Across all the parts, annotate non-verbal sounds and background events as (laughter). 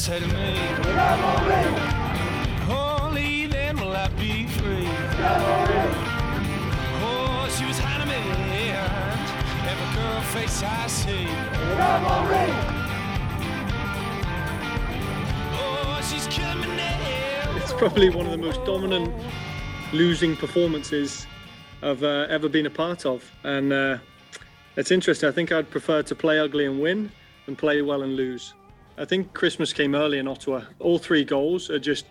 said to me, then will I be free. Oh, she was hiding every girl face I see. Oh, she's killing me now. It's probably one of the most dominant losing performances I've uh, ever been a part of, and uh, it's interesting. I think I'd prefer to play ugly and win than play well and lose. I think Christmas came early in Ottawa. All three goals are just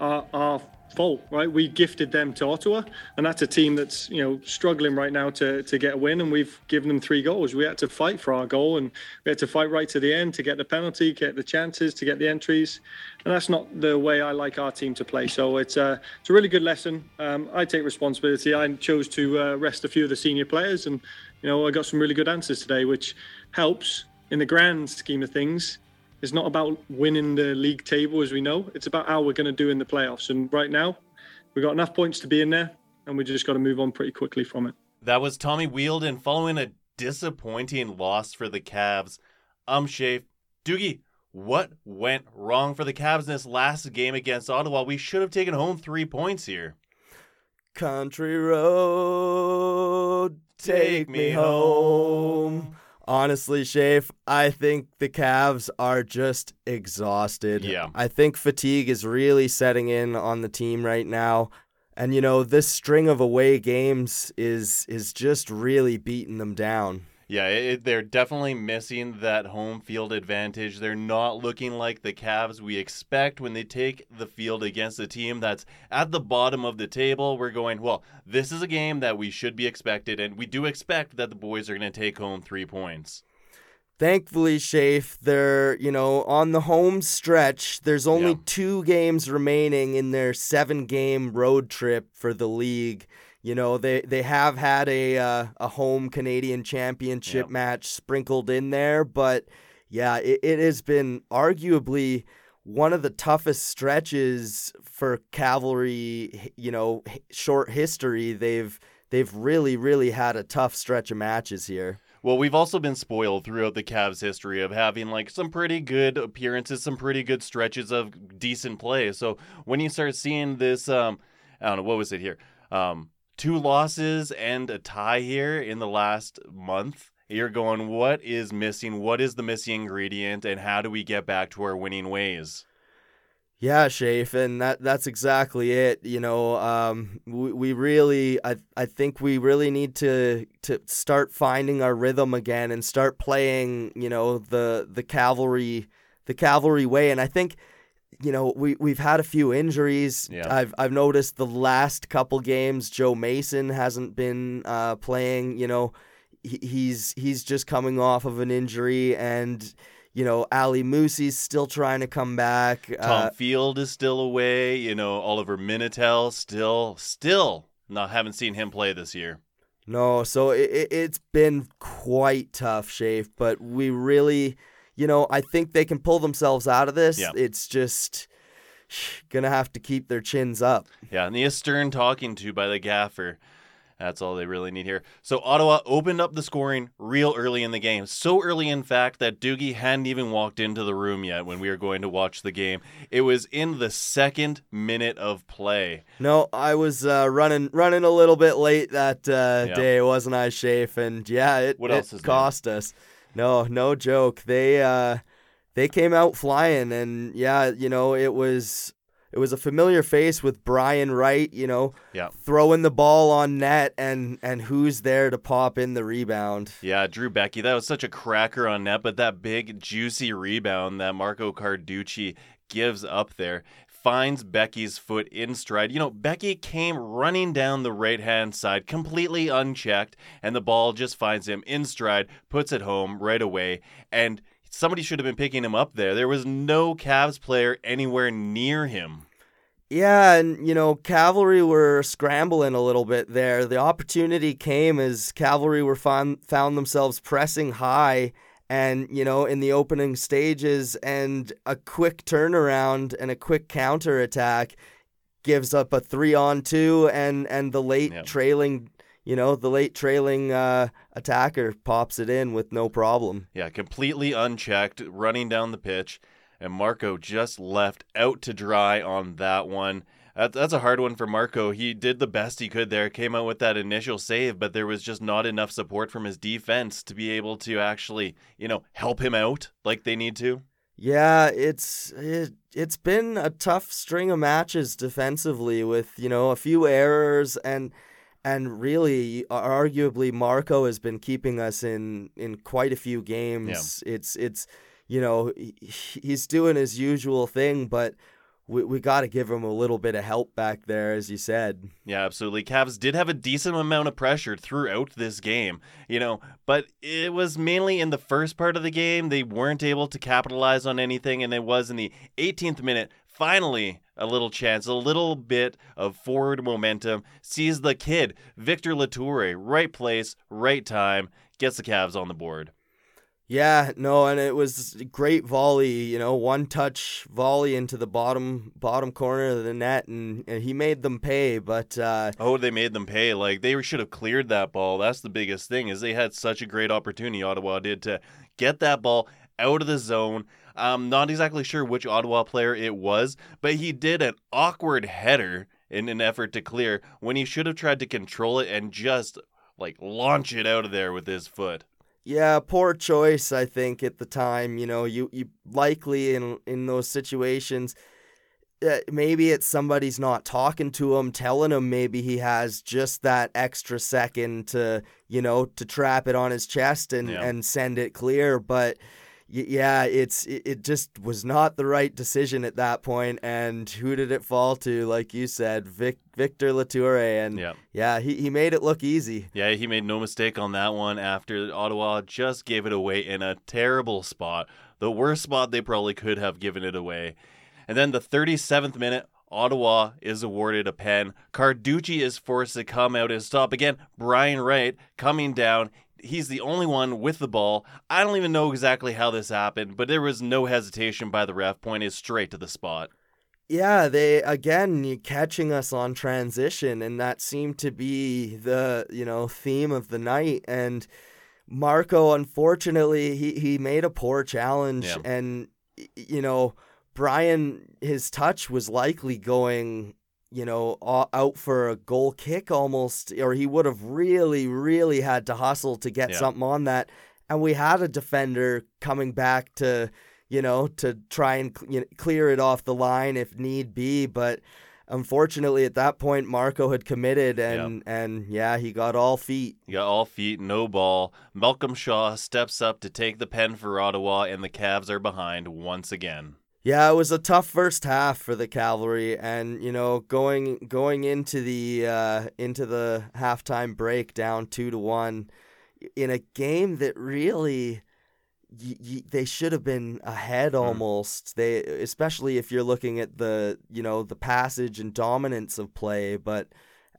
our, our fault, right? We gifted them to Ottawa, and that's a team that's you know struggling right now to to get a win, and we've given them three goals. We had to fight for our goal, and we had to fight right to the end to get the penalty, get the chances, to get the entries, and that's not the way I like our team to play. So it's a it's a really good lesson. Um, I take responsibility. I chose to uh, rest a few of the senior players, and you know I got some really good answers today, which helps in the grand scheme of things. It's not about winning the league table, as we know. It's about how we're going to do in the playoffs. And right now, we've got enough points to be in there, and we just got to move on pretty quickly from it. That was Tommy Wheeldon following a disappointing loss for the Cavs. Um, Shafe, Doogie, what went wrong for the Cavs in this last game against Ottawa? We should have taken home three points here. Country road, take me home. Honestly, Shafe, I think the Cavs are just exhausted. Yeah. I think fatigue is really setting in on the team right now. And you know, this string of away games is is just really beating them down. Yeah, it, they're definitely missing that home field advantage. They're not looking like the Cavs we expect when they take the field against a team that's at the bottom of the table. We're going, well, this is a game that we should be expected, and we do expect that the boys are going to take home three points. Thankfully, Shafe, they're, you know, on the home stretch. There's only Yeah. two games remaining in their seven game road trip for the league. You know, they, they have had a uh, a home Canadian championship Yep. match sprinkled in there, but yeah, it, it has been arguably one of the toughest stretches for cavalry, you know, short history. They've they've really, really had a tough stretch of matches here. Well, we've also been spoiled throughout the Cavs' history of having like some pretty good appearances, some pretty good stretches of decent play. So when you start seeing this, um, I don't know what was it here, um, two losses and a tie here in the last month. You're going, what is missing? What is the missing ingredient? And how do we get back to our winning ways? Yeah, Shafe, and that that's exactly it. You know, um, we, we really, I I think we really need to to start finding our rhythm again and start playing. You know, the the cavalry, the cavalry way. And I think, you know, we we've had a few injuries. Yeah. I've I've noticed the last couple games, Joe Mason hasn't been uh, playing. You know, he, he's he's just coming off of an injury and. You know, Ali Musse's still trying to come back. Tom Uh, Field is still away. You know, Oliver Minatel still, still not haven't seen him play this year. No, so it, it, it's been quite tough, Shafe, but we really, you know, I think they can pull themselves out of this. It's just (sighs) gonna have to keep their chins up. Yeah, and the stern talking to by the gaffer. That's all they really need here. So Ottawa opened up the scoring real early in the game. So early, in fact, that Doogie hadn't even walked into the room yet when we were going to watch the game. It was in the second minute of play. No, I was uh, running running a little bit late that uh, Yeah. day, wasn't I, Shafe? And yeah, it, What it else is new? cost us. No, no joke. They uh, they came out flying, and yeah, you know, it was it was a familiar face with Brian Wright. You know, Yeah. throwing the ball on net, and and who's there to pop in the rebound? Yeah, Drew Beckie, that was such a cracker on net, but that big, juicy rebound that Marco Carducci gives up there finds Beckie's foot in stride. You know, Becky came running down the right hand side completely unchecked, and the ball just finds him in stride, puts it home right away, and somebody should have been picking him up there. There was no Cavs player anywhere near him. Yeah, and you know, Cavalry were scrambling a little bit there. The opportunity came as Cavalry were found found themselves pressing high and you know, in the opening stages and a quick turnaround and a quick counter attack gives up a 3 on 2 and and the late Yep. trailing, you know, the late trailing uh, attacker pops it in with no problem. Yeah, completely unchecked, running down the pitch. and Marco just left out to dry on that one. That's a hard one for Marco. He did the best he could there, came out with that initial save, but there was just not enough support from his defense to be able to actually, you know, help him out like they need to. Yeah, it's it, it's been a tough string of matches defensively with, you know, a few errors and and really arguably Marco has been keeping us in in quite a few games. Yeah. It's it's you know, he's doing his usual thing, but we, we got to give him a little bit of help back there, as you said. Yeah, absolutely. Cavs did have a decent amount of pressure throughout this game, you know, but it was mainly in the first part of the game. They weren't able to capitalize on anything, and it was in the 18th minute, finally, a little chance, a little bit of forward momentum. Sees the kid, Victor Loturi, right place, right time, gets the Cavs on the board. Yeah, no, and it was great volley, you know, one touch volley into the bottom bottom corner of the net, and, and he made them pay. But uh, oh, they made them pay. Like they should have cleared that ball. That's the biggest thing is they had such a great opportunity. Ottawa did to get that ball out of the zone. I'm not exactly sure which Ottawa player it was, but he did an awkward header in an effort to clear when he should have tried to control it and just like launch it out of there with his foot. Yeah, poor choice. I think at the time, you know, you you likely in in those situations, uh, maybe it's somebody's not talking to him, telling him maybe he has just that extra second to you know to trap it on his chest and yeah. and send it clear, but yeah, it's it just was not the right decision at that point. And who did it fall to? Like you said, Vic, Victor Loturi, and yeah, yeah, he, he made it look easy. Yeah, he made no mistake on that one. After Ottawa just gave it away in a terrible spot, the worst spot they probably could have given it away. And then the 37th minute, Ottawa is awarded a pen. Carducci is forced to come out and stop again. Brian Wright coming down he's the only one with the ball. I don't even know exactly how this happened, but there was no hesitation by the ref, pointed straight to the spot. Yeah, they again catching us on transition, and that seemed to be the you know theme of the night. And Marco, unfortunately, he he made a poor challenge, yeah. and you know Brian, his touch was likely going you know, out for a goal kick almost, or he would have really, really had to hustle to get yeah. something on that. And we had a defender coming back to, you know, to try and you know, clear it off the line if need be. But unfortunately, at that point, Marco had committed, and yeah. and yeah, he got all feet. He got all feet, no ball. Malcolm Shaw steps up to take the pen for Ottawa, and the Cavs are behind once again. Yeah, it was a tough first half for the Cavalry, and you know, going going into the uh, into the halftime break down two to one, in a game that really y- y- they should have been ahead mm-hmm. almost. Mm. They especially if you're looking at the you know the passage and dominance of play, but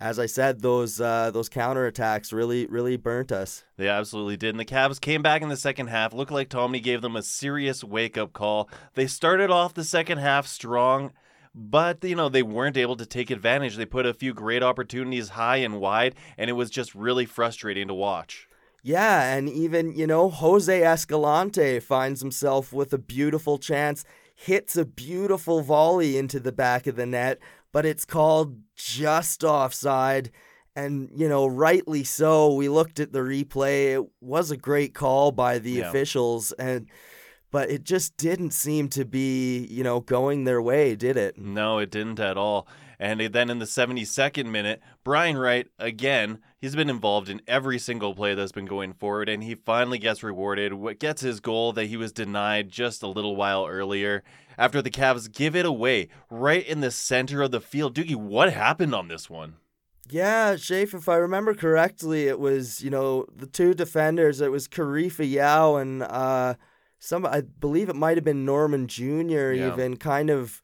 as I said, those uh, those counterattacks really really burnt us. They absolutely did. And the Cavs came back in the second half. Looked like Tommy gave them a serious wake up call. They started off the second half strong, but you know they weren't able to take advantage. They put a few great opportunities high and wide, and it was just really frustrating to watch. Yeah, and even you know Jose Escalante finds himself with a beautiful chance hits a beautiful volley into the back of the net, but it's called just offside. And, you know, rightly so. We looked at the replay. It was a great call by the yeah. officials. And, but it just didn't seem to be, you know, going their way, did it? No, it didn't at all. And then in the 72nd minute, Brian Wright, again, he's been involved in every single play that's been going forward, and he finally gets rewarded. What gets his goal that he was denied just a little while earlier after the Cavs give it away right in the center of the field. Doogie, what happened on this one? Yeah, Shafe, if I remember correctly, it was, you know, the two defenders. It was Karifa Yao and uh, some, I believe it might have been Norman Jr., yeah. even kind of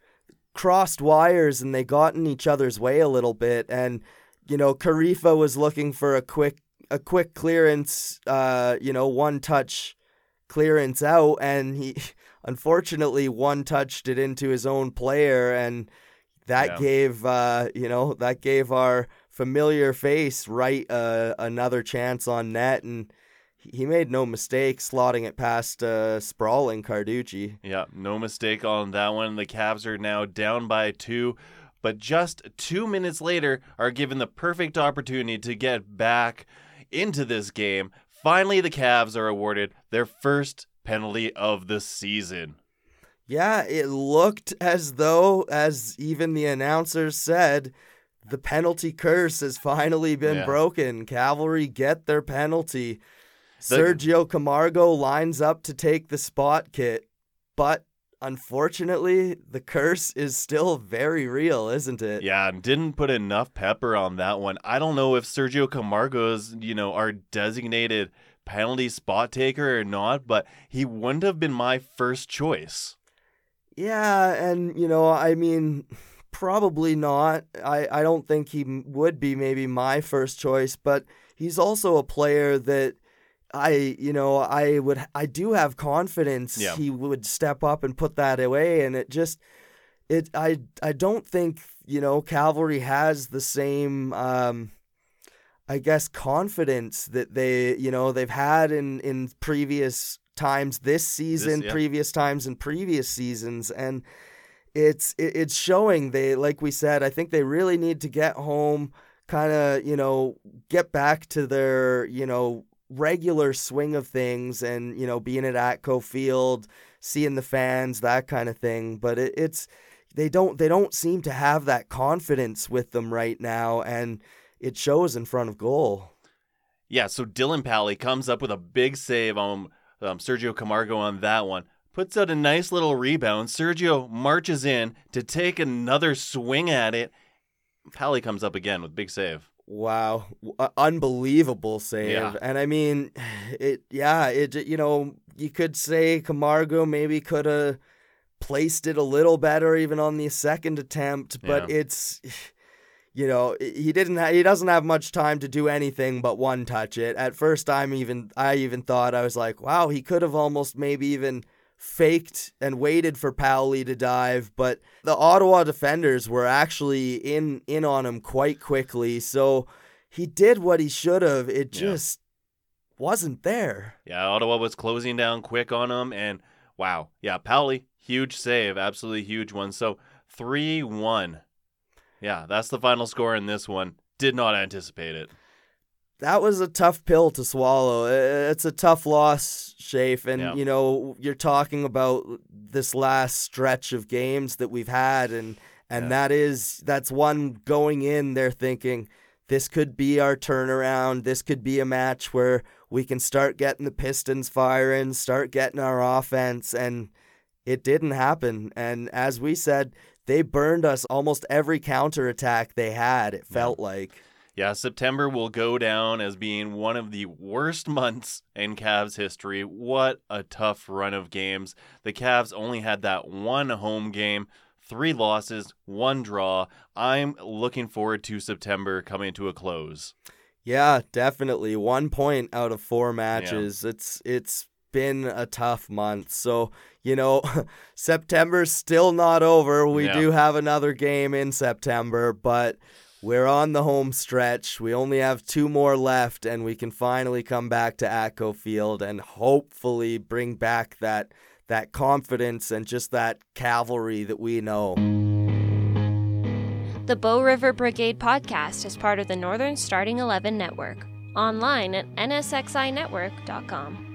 crossed wires and they got in each other's way a little bit. And, you know, Karifa was looking for a quick, a quick clearance, uh, you know, one touch clearance out. And he, (laughs) unfortunately, one touched it into his own player. And that yeah. gave, uh, you know, that gave our familiar face right uh, another chance on net. And, he made no mistake slotting it past uh, sprawling Carducci. Yeah, no mistake on that one. The Cavs are now down by two, but just two minutes later are given the perfect opportunity to get back into this game. Finally, the Cavs are awarded their first penalty of the season. Yeah, it looked as though, as even the announcers said, the penalty curse has finally been Yeah. broken. Cavalry get their penalty. The- Sergio Camargo lines up to take the spot kit, but unfortunately, the curse is still very real, isn't it? Yeah, and didn't put enough pepper on that one. I don't know if Sergio Camargo's, you know, our designated penalty spot taker or not, but he wouldn't have been my first choice. Yeah, and you know, I mean, probably not. I, I don't think he would be maybe my first choice, but he's also a player that I, you know, I would I do have confidence Yeah. he would step up and put that away and it just it I I don't think, you know, Cavalry has the same um I guess confidence that they, you know, they've had in in previous times this season, yeah. previous times in previous seasons and it's it, it's showing they like we said, I think they really need to get home kind of, you know, get back to their, you know, regular swing of things and, you know, being at Atco Field, seeing the fans, that kind of thing, but it, it's they don't they don't seem to have that confidence with them right now and it shows in front of goal. Yeah, so Dylon Powley comes up with a big save on um, Sergio Camargo on that one. Puts out a nice little rebound. Sergio marches in to take another swing at it. Pally comes up again with big save. Wow, uh, unbelievable save. Yeah. And I mean, it yeah, it you know, you could say Camargo maybe could have placed it a little better even on the second attempt, but Yeah. it's you know, he didn't ha- he doesn't have much time to do anything but one touch it. At first I'm even I even thought I was like, wow, he could have almost maybe even faked and waited for Powley to dive, but the Ottawa defenders were actually in in on him quite quickly. So he did what he should have. It Yeah. just wasn't there. Yeah, Ottawa was closing down quick on him, and wow, yeah, Powley, huge save, absolutely huge one. So three one. Yeah, that's the final score in this one. Did not anticipate it. That was a tough pill to swallow. It's a tough loss, Shafe. And, Yeah. you know, you're talking about this last stretch of games that we've had. And, and Yeah. that is, that's one going in there thinking, this could be our turnaround. This could be a match where we can start getting the Pistons firing, start getting our offense. And it didn't happen. And as we said, they burned us almost every counterattack they had, it felt like. Yeah, September will go down as being one of the worst months in Cavs history. What a tough run of games. The Cavs only had that one home game, three losses, one draw. I'm looking forward to September coming to a close. Yeah, definitely. One point out of four matches. It's it's been a tough month. So, you know, (laughs) September's still not over. We Yeah. do have another game in September, but we're on the home stretch. We only have two more left and we can finally come back to Atco Field and hopefully bring back that that confidence and just that cavalry that we know. The Bow River Brigade podcast is part of the Northern Starting 11 Network. Online at nsxinetwork.com.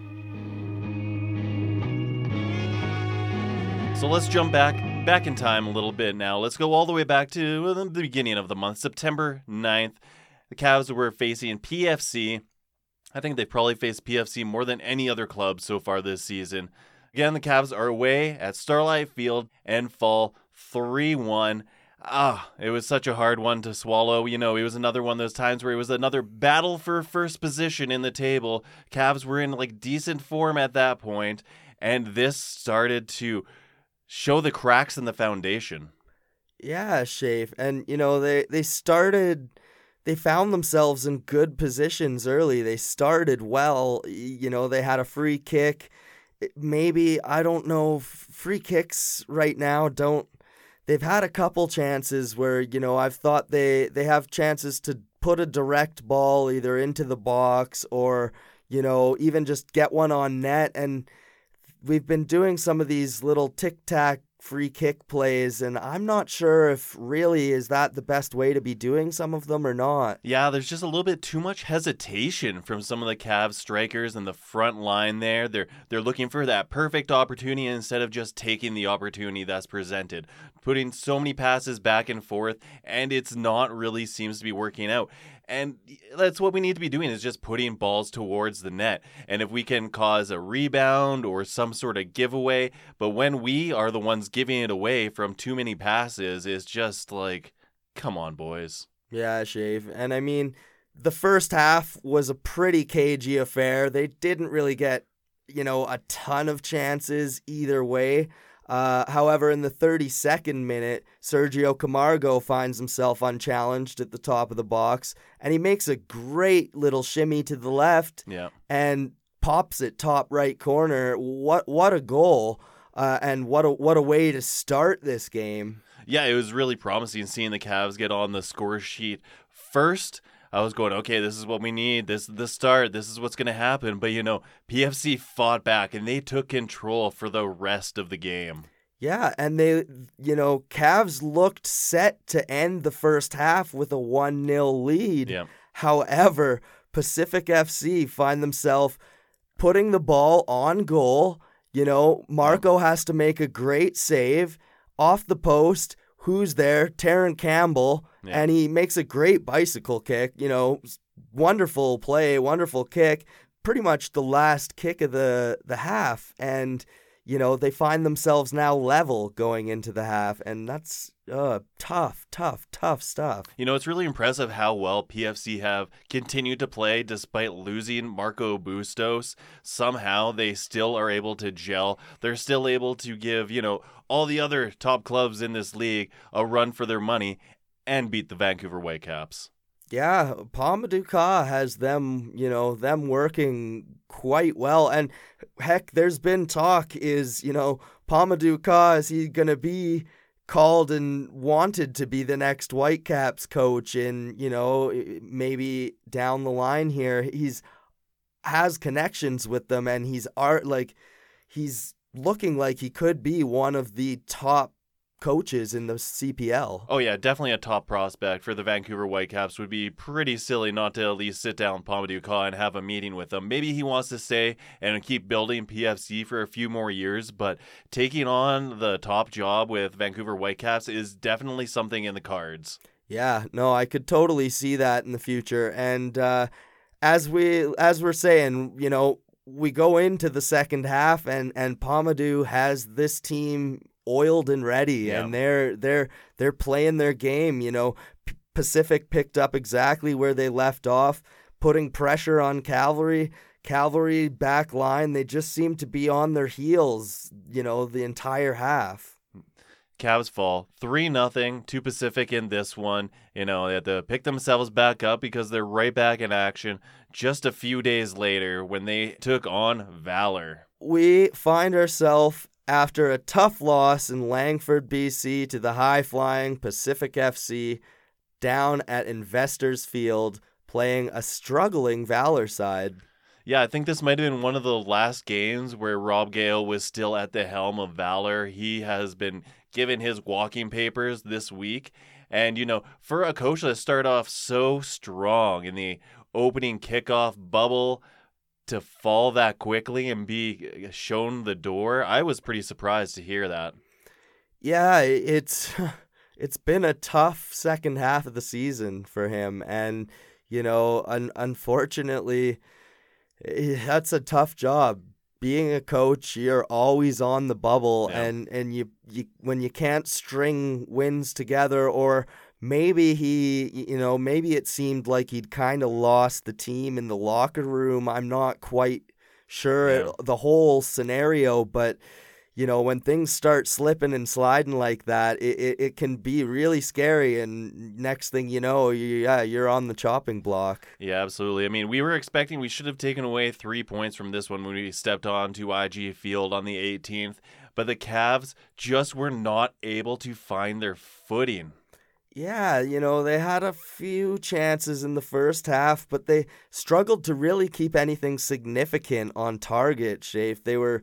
So let's jump back back in time a little bit now. Let's go all the way back to the beginning of the month, September 9th. The Cavs were facing PFC. I think they've probably faced PFC more than any other club so far this season. Again, the Cavs are away at Starlight Field and fall 3 1. Ah, it was such a hard one to swallow. You know, it was another one of those times where it was another battle for first position in the table. Cavs were in like decent form at that point, and this started to show the cracks in the foundation. Yeah, Shafe. And you know, they they started they found themselves in good positions early. They started well. You know, they had a free kick. Maybe I don't know. Free kicks right now don't. They've had a couple chances where you know I've thought they they have chances to put a direct ball either into the box or you know, even just get one on net. And we've been doing some of these little tic tac free kick plays, and I'm not sure if really is that the best way to be doing some of them or not. Yeah, there's just a little bit too much hesitation from some of the Cavs strikers in the front line there. They're they're looking for that perfect opportunity instead of just taking the opportunity that's presented. Putting so many passes back and forth and it's not really seems to be working out. And that's what we need to be doing is just putting balls towards the net. And if we can cause a rebound or some sort of giveaway, but when we are the ones giving it away from too many passes, it's just like, come on, boys. Yeah, Shafe. And I mean, the first half was a pretty cagey affair. They didn't really get, you know, a ton of chances either way. Uh, however, in the 32nd minute, Sergio Camargo finds himself unchallenged at the top of the box, and he makes a great little shimmy to the left Yeah. and pops it top right corner. What what a goal! Uh, and what a what a way to start this game. Yeah, it was really promising seeing the Cavs get on the score sheet first. I was going, okay, this is what we need. This is the start. This is what's going to happen. But, you know, PFC fought back and they took control for the rest of the game. Yeah, and they, you know, Cavs looked set to end the first half with a 1 0 lead. Yeah. However, Pacific FC find themselves putting the ball on goal. You know, Marco has to make a great save off the post. Who's there? Terran Campbell. Yeah. And he makes a great bicycle kick. You know, wonderful play, wonderful kick. Pretty much the last kick of the, the half. And, you know, they find themselves now level going into the half. And that's uh, tough, tough, tough stuff. You know, it's really impressive how well PFC have continued to play despite losing Marco Bustos. Somehow they still are able to gel. They're still able to give, you know, all the other top clubs in this league a run for their money and beat the Vancouver Whitecaps. Yeah, Pa-Modou Kah has them, you know, them working quite well. And heck, there's been talk is, you know, Pa-Modou Kah, is he going to be called and wanted to be the next Whitecaps coach and, you know, maybe down the line here. He's has connections with them and he's art like he's looking like he could be one of the top coaches in the CPL. Oh yeah, definitely a top prospect for the Vancouver Whitecaps. Would be pretty silly not to at least sit down with Pa-Modou and have a meeting with him. Maybe he wants to stay and keep building PFC for a few more years, but taking on the top job with Vancouver Whitecaps is definitely something in the cards. Yeah, no, I could totally see that in the future. And uh, as we as we're saying, you know, we go into the second half, and and Pa-Modou has this team oiled and ready, Yeah. and they're they're they're playing their game. You know, P- Pacific picked up exactly where they left off, putting pressure on Cavalry. Cavalry back line, they just seem to be on their heels, you know, the entire half. Cavs fall 3 nothing to Pacific in this one. You know, they had to pick themselves back up because they're right back in action just a few days later when they took on Valor. we find ourselves after a tough loss in Langford, BC to the high flying Pacific FC down at Investors Field playing a struggling Valor side. Yeah, I think this might have been one of the last games where Rob Gale was still at the helm of Valor. He has been given his walking papers this week. And, you know, for a coach to start off so strong in the opening kickoff bubble to fall that quickly and be uh, shown the door, I was pretty surprised to hear that. Yeah, it's (laughs) it's been a tough second half of the season for him and you know, un- unfortunately that's a tough job. Being a coach, you're always on the bubble Yeah. and and you, you when you can't string wins together or maybe he you know, maybe it seemed like he'd kind of lost the team in the locker room. I'm not quite sure Yeah. the whole scenario, but you know, when things start slipping and sliding like that, it, it, it can be really scary. And next thing you know, you, yeah, you're on the chopping block. Yeah, absolutely. I mean, we were expecting we should have taken away three points from this one when we stepped on to IG Field on the 18th, but the Cavs just were not able to find their footing. Yeah, you know, they had a few chances in the first half, but they struggled to really keep anything significant on target, Shafe. They were,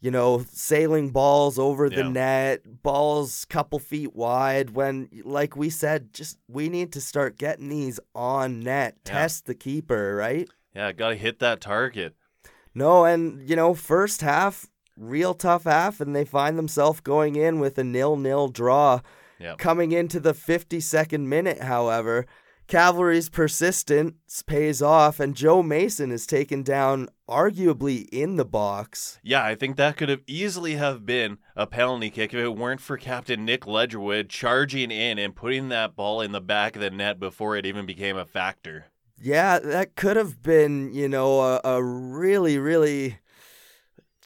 you know, sailing balls over the Yeah. net, balls couple feet wide when like we said, just we need to start getting these on net. Yeah. Test the keeper, right? Yeah, got to hit that target. No, and you know, first half, real tough half, and they find themselves going in with a nil-nil draw. Yeah. Coming into the 52nd minute, however, Cavalry's persistence pays off, and Joe Mason is taken down, arguably in the box. Yeah, I think that could have easily have been a penalty kick if it weren't for Captain Nik Ledgerwood charging in and putting that ball in the back of the net before it even became a factor. Yeah, that could have been, you know, a, a really, really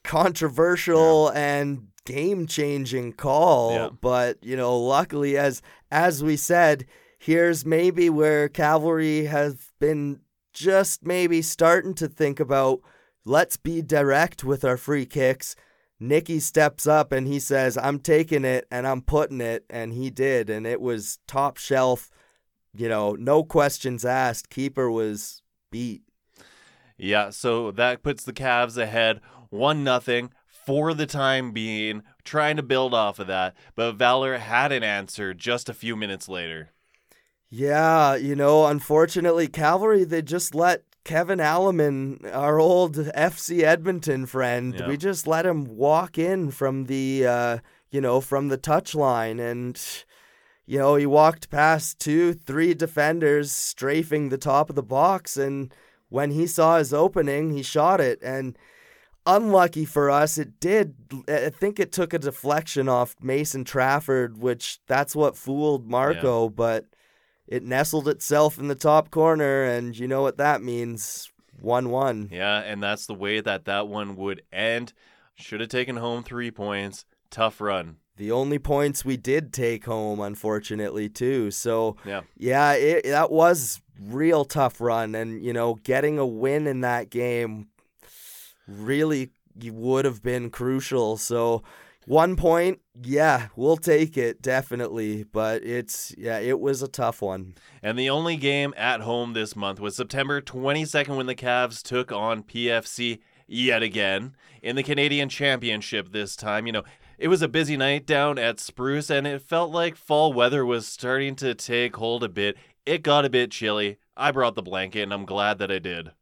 controversial and game-changing call. Yeah. But you know, luckily, as as we said, here's maybe where Cavalry has been just maybe starting to think about let's be direct with our free kicks. Nicky steps up and he says, I'm taking it and I'm putting it. And he did. And it was top shelf, you know, no questions asked. Keeper was beat. Yeah, so that puts the Cavs ahead 1 nothing for the time being, trying to build off of that, but Valor had an answer just a few minutes later. Yeah, you know, unfortunately, Cavalry, they just let Kevin Aleman, our old FC Edmonton friend, Yeah. we just let him walk in from the, uh, you know, from the touchline. And, you know, he walked past two, three defenders strafing the top of the box. And when he saw his opening, he shot it. And unlucky for us, it did. I think it took a deflection off Mason Trafford, which that's what fooled Marco. But it nestled itself in the top corner, and you know what that means 1 1. Yeah, and that's the way that that one would end. Should have taken home 3 points. Tough run. The only points we did take home, unfortunately, too. So, Yeah. yeah, it, that was real tough run. And, you know, getting a win in that game really would have been crucial. So, one point, yeah, we'll take it, definitely. But it's, yeah, it was a tough one. And the only game at home this month was September 22nd when the Cavs took on PFC yet again in the Canadian Championship this time. You know, it was a busy night down at Spruce and it felt like fall weather was starting to take hold a bit. It got a bit chilly. I brought the blanket and I'm glad that I did.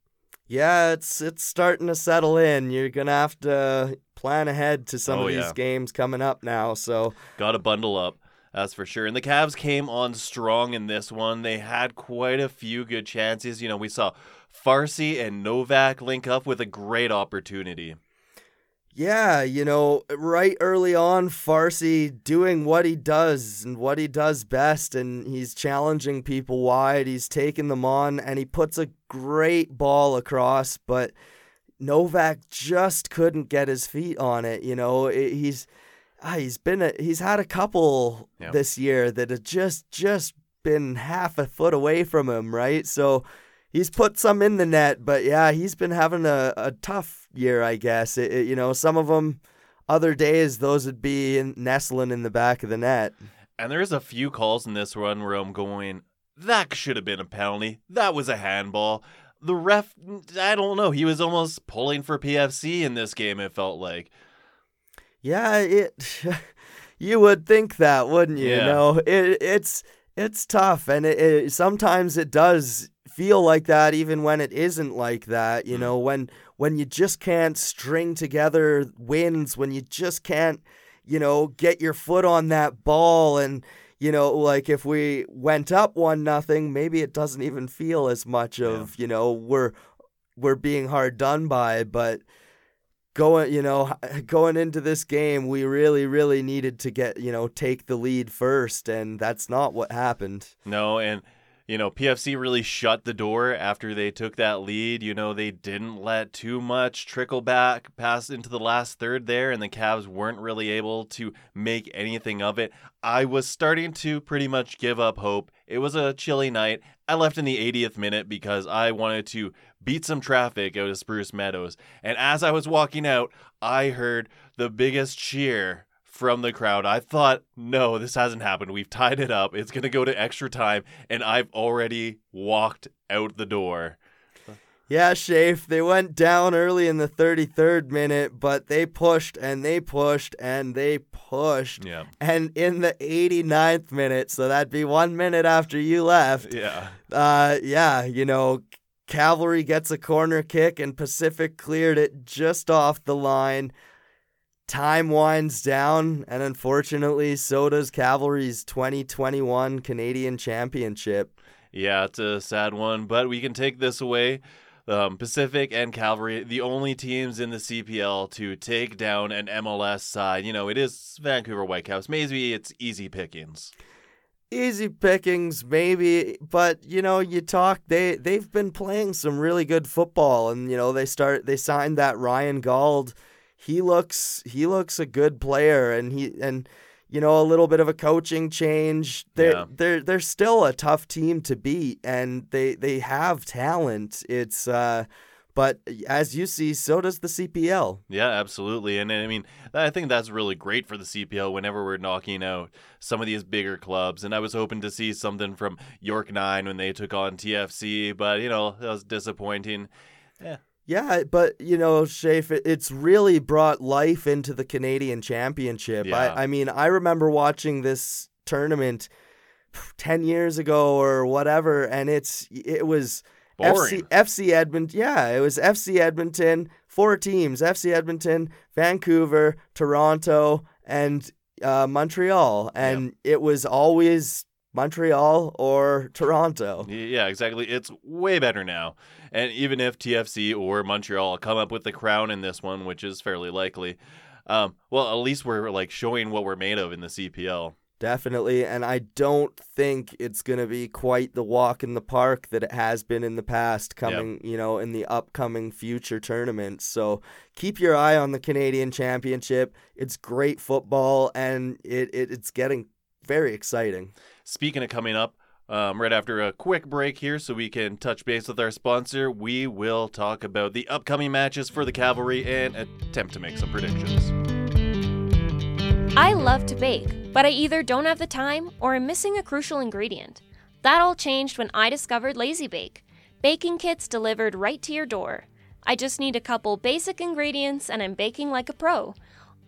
Yeah, it's it's starting to settle in. You're gonna have to plan ahead to some Oh, of these yeah. games coming up now. So Got to bundle up. That's for sure. And the Cavs came on strong in this one. They had quite a few good chances. You know, we saw Farsi and Novak link up with a great opportunity. yeah, you know, right early on, Farsi doing what he does and what he does best, and he's challenging people wide. He's taking them on, and he puts a great ball across, but Novak just couldn't get his feet on it. You know, It- he's ah, he's been a, he's had a couple Yeah. this year that have just just been half a foot away from him, right? So he's put some in the net, but yeah, he's been having a, a tough year, I guess. It, it- you know, some of them, other days, those would be in, nestling in the back of the net. And there's a few calls in this run where I'm going, that should have been a penalty. That was a handball. The ref, I don't know. He was almost pulling for PFC in this game, it felt like. Yeah, it. (laughs) you would think that, wouldn't you? Yeah. No, it it's it's tough, and it, it sometimes it does feel like that, even when it isn't like that. You Mm. know, when when you just can't string together wins, when you just can't, you know, get your foot on that ball, and you know, like if we went up one nothing, maybe it doesn't even feel as much of you know we're we're being hard done by, but going you know (laughs) going into this game we really really needed to get you know take the lead first and that's not what happened. No, and you know, PFC really shut the door after they took that lead. You know, they didn't let too much trickle back past into the last third there, and the Cavs weren't really able to make anything of it. I was starting to pretty much give up hope. It was a chilly night. I left in the 80th minute because I wanted to beat some traffic out of Spruce Meadows. And as I was walking out, I heard the biggest cheer from the crowd. I thought, no, this hasn't happened. We've tied it up. It's going to go to extra time. And I've already walked out the door. Yeah, Shafe, they went down early in the 33rd minute, but they pushed and they pushed and they pushed. Yeah. And in the 89th minute, so that'd be one minute after you left, Yeah. uh, yeah, you know, Cavalry gets a corner kick and Pacific cleared it just off the line. Time winds down, and unfortunately, so does Cavalry's 2021 Canadian Championship. Yeah, it's a sad one, but we can take this away. Um, Pacific and Cavalry, the only teams in the CPL to take down an MLS side. You know, it is Vancouver Whitecaps. Maybe it's easy pickings. easy pickings maybe but you know you talk they they've been playing some really good football and you know they start they signed that Ryan Gauld he looks he looks a good player and he and you know a little bit of a coaching change they're Yeah. they're they're still a tough team to beat and they they have talent it's uh but as you see so does the CPL Yeah, absolutely. And I mean, I think that's really great for the CPL whenever we're knocking out some of these bigger clubs. And I was hoping to see something from York 9 when they took on TFC, but, you know, that was disappointing. Yeah, but you know, Shafe, it's really brought life into the Canadian Championship. Yeah. I, I mean, I remember watching this tournament ten years ago or whatever, and it's it was Boring. FC FC Edmonton. Yeah, it was FC Edmonton, four teams: FC Edmonton, Vancouver, Toronto, and uh, Montreal, and it was always Montreal or Toronto. Yeah, exactly. It's way better now. And even if TFC or Montreal come up with the crown in this one, which is fairly likely, um, well, at least we're like showing what we're made of in the CPL. Definitely, and I don't think it's going to be quite the walk in the park that it has been in the past coming, you know, in the upcoming future tournaments. So, keep your eye on the Canadian Championship. It's great football and it, it it's getting very exciting. Speaking of coming up, um, right after a quick break here, so we can touch base with our sponsor, we will talk about the upcoming matches for the Cavalry and attempt to make some predictions. I love to bake, but I either don't have the time or am missing a crucial ingredient. That all changed when I discovered Lazy Bake. Baking kits delivered right to your door. I just need a couple basic ingredients and I'm baking like a pro.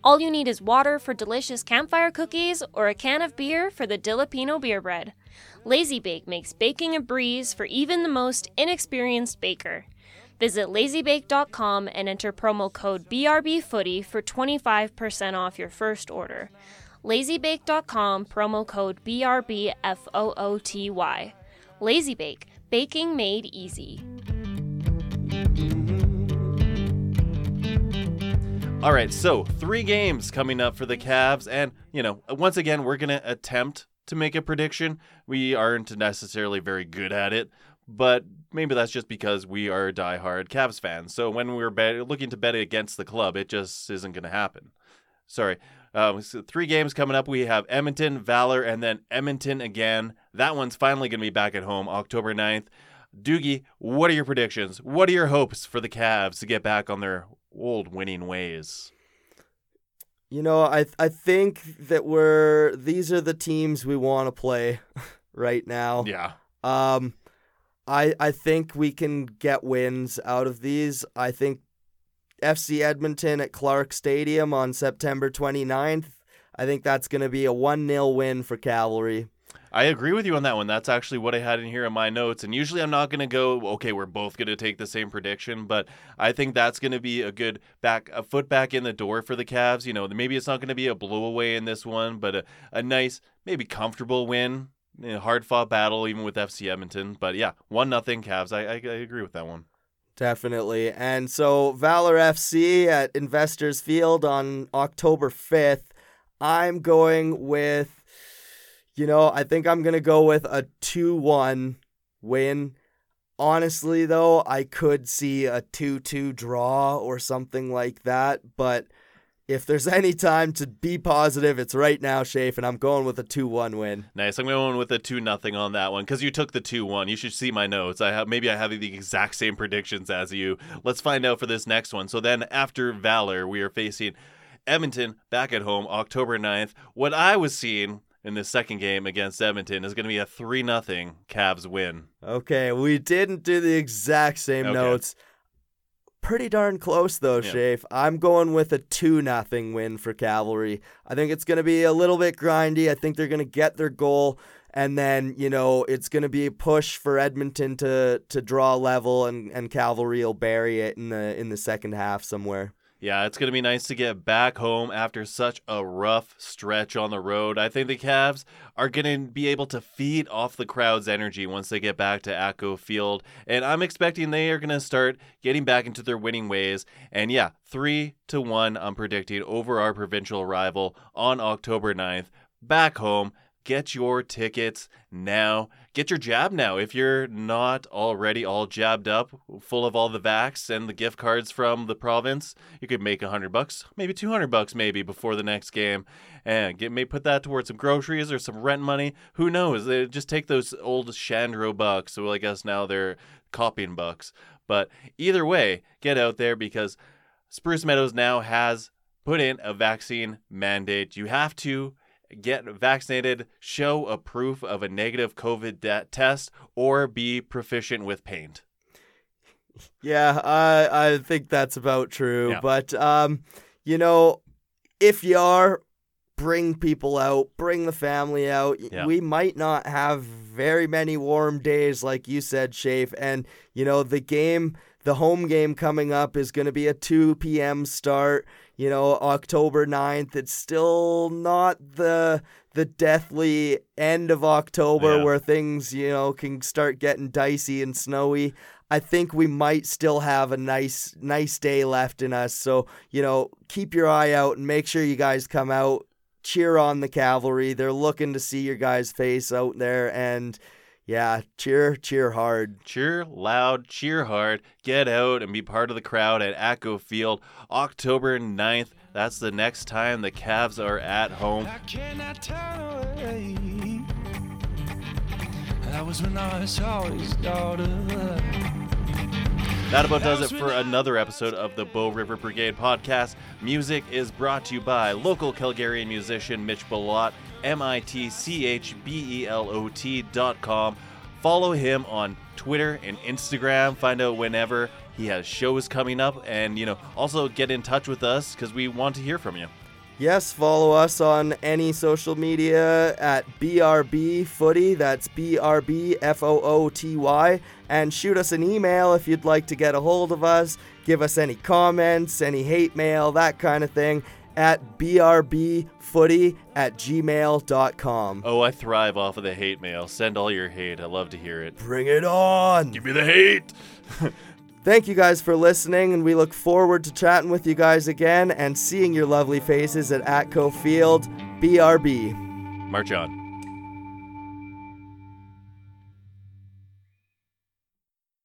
All you need is water for delicious campfire cookies or a can of beer for the Dilipino beer bread. Lazy Bake makes baking a breeze for even the most inexperienced baker. Visit lazybake.com and enter promo code BRBFooty for 25% off your first order. lazybake.com, promo code BRBFOOTY. Lazy Bake, baking made easy. All right, so three games coming up for the Cavs, and you know, once again, we're gonna attempt to make a prediction. We aren't necessarily very good at it, but maybe that's just because we are diehard Cavs fans. So when we're bet- looking to bet against the club, it just isn't gonna happen. Sorry. Um, so three games coming up. We have Edmonton, Valor, and then Edmonton again. That one's finally going to be back at home October 9th. Doogie, what are your predictions? What are your hopes for the Cavs to get back on their old winning ways? You know, I I think that we're these are the teams we want to play (laughs) right now. Yeah. Um, I I think we can get wins out of these. I think FC Edmonton at Clark Stadium on September 29th. I think that's going to be a 1-0 win for Cavalry. I agree with you on that one. That's actually what I had in here in my notes. And usually I'm not going to go, okay, we're both going to take the same prediction, but I think that's going to be a good back, a foot back in the door for the Cavs. You know, maybe it's not going to be a blowaway in this one, but a, a nice, maybe comfortable win. Hard fought battle, even with FC Edmonton. But yeah, 1 nothing Cavs. I, I, I agree with that one. Definitely. And so Valor FC at Investors Field on October 5th. I'm going with, you know, I think I'm going to go with a 2 1 win. Honestly, though, I could see a 2 2 draw or something like that. But if there's (laughs) any time to be positive, it's right now, Shafe, and I'm going with a 2 1 win. Nice. I'm going with a two nothing on that one because you took the two one. You should see my notes. I have maybe I have the exact same predictions as you. Let's find out for this next one. So then after Valor, we are facing Edmonton back at home October 9th. What I was seeing in the second game against Edmonton is going to be a 3 0 Cavs win. Okay, we didn't do the exact same Okay. notes. Pretty darn close though, Yeah. Shafe. I'm going with a 2 nothing win for Cavalry. I think it's going to be a little bit grindy. I think they're going to get their goal and then, you know, it's going to be a push for Edmonton to to draw level and and Cavalry will bury it in the in the second half somewhere. Yeah, it's going to be nice to get back home after such a rough stretch on the road. I think the Cavs are going to be able to feed off the crowd's energy once they get back to Atco Field. And I'm expecting they are going to start getting back into their winning ways. And yeah, 3 to 1 I'm predicting over our provincial rival on October 9th. Back home. Get your tickets now. Get your jab now. If you're not already all jabbed up, full of all the vax and the gift cards from the province, you could make a hundred bucks, maybe two hundred bucks, maybe before the next game, and get may put that towards some groceries or some rent money. Who knows? They just take those old Shandro bucks. So I guess now they're Copping bucks. But either way, get out there because Spruce Meadows now has put in a vaccine mandate. You have to get vaccinated, show a proof of a negative COVID de- test, or be proficient with paint. Yeah, I I think that's about true. Yeah. But um, you know, if you are bring people out, bring the family out. Yeah. We might not have very many warm days like you said, Shafe, and you know, the game the home game coming up is going to be a 2 p.m. start, you know, October 9th. It's still not the the deathly end of October Yeah. where things, you know, can start getting dicey and snowy. I think we might still have a nice nice day left in us. So, you know, keep your eye out and make sure you guys come out, cheer on the Cavalry. They're looking to see your guys' face out there and yeah, cheer cheer hard. Cheer loud, cheer hard, get out and be part of the crowd at Atco Field October 9th. That's the next time the Cavs are at home. I cannot turn away. That was when I saw his daughter. That about does it for another episode of the Bow River Brigade podcast. Music is brought to you by local Calgarian musician Mitch Belot, M I T C H B E L O T dot com. Follow him on Twitter and Instagram. Find out whenever he has shows coming up, and you know, also get in touch with us because we want to hear from you. Yes, follow us on any social media at BRB Footy. That's B R B F O O T Y. And shoot us an email if you'd like to get a hold of us. Give us any comments, any hate mail, that kind of thing at brbfooty at gmail.com. Oh, I thrive off of the hate mail. Send all your hate. I love to hear it. Bring it on! Give me the hate. (laughs) Thank you guys for listening, and we look forward to chatting with you guys again and seeing your lovely faces at Atco Field. BRB. March on.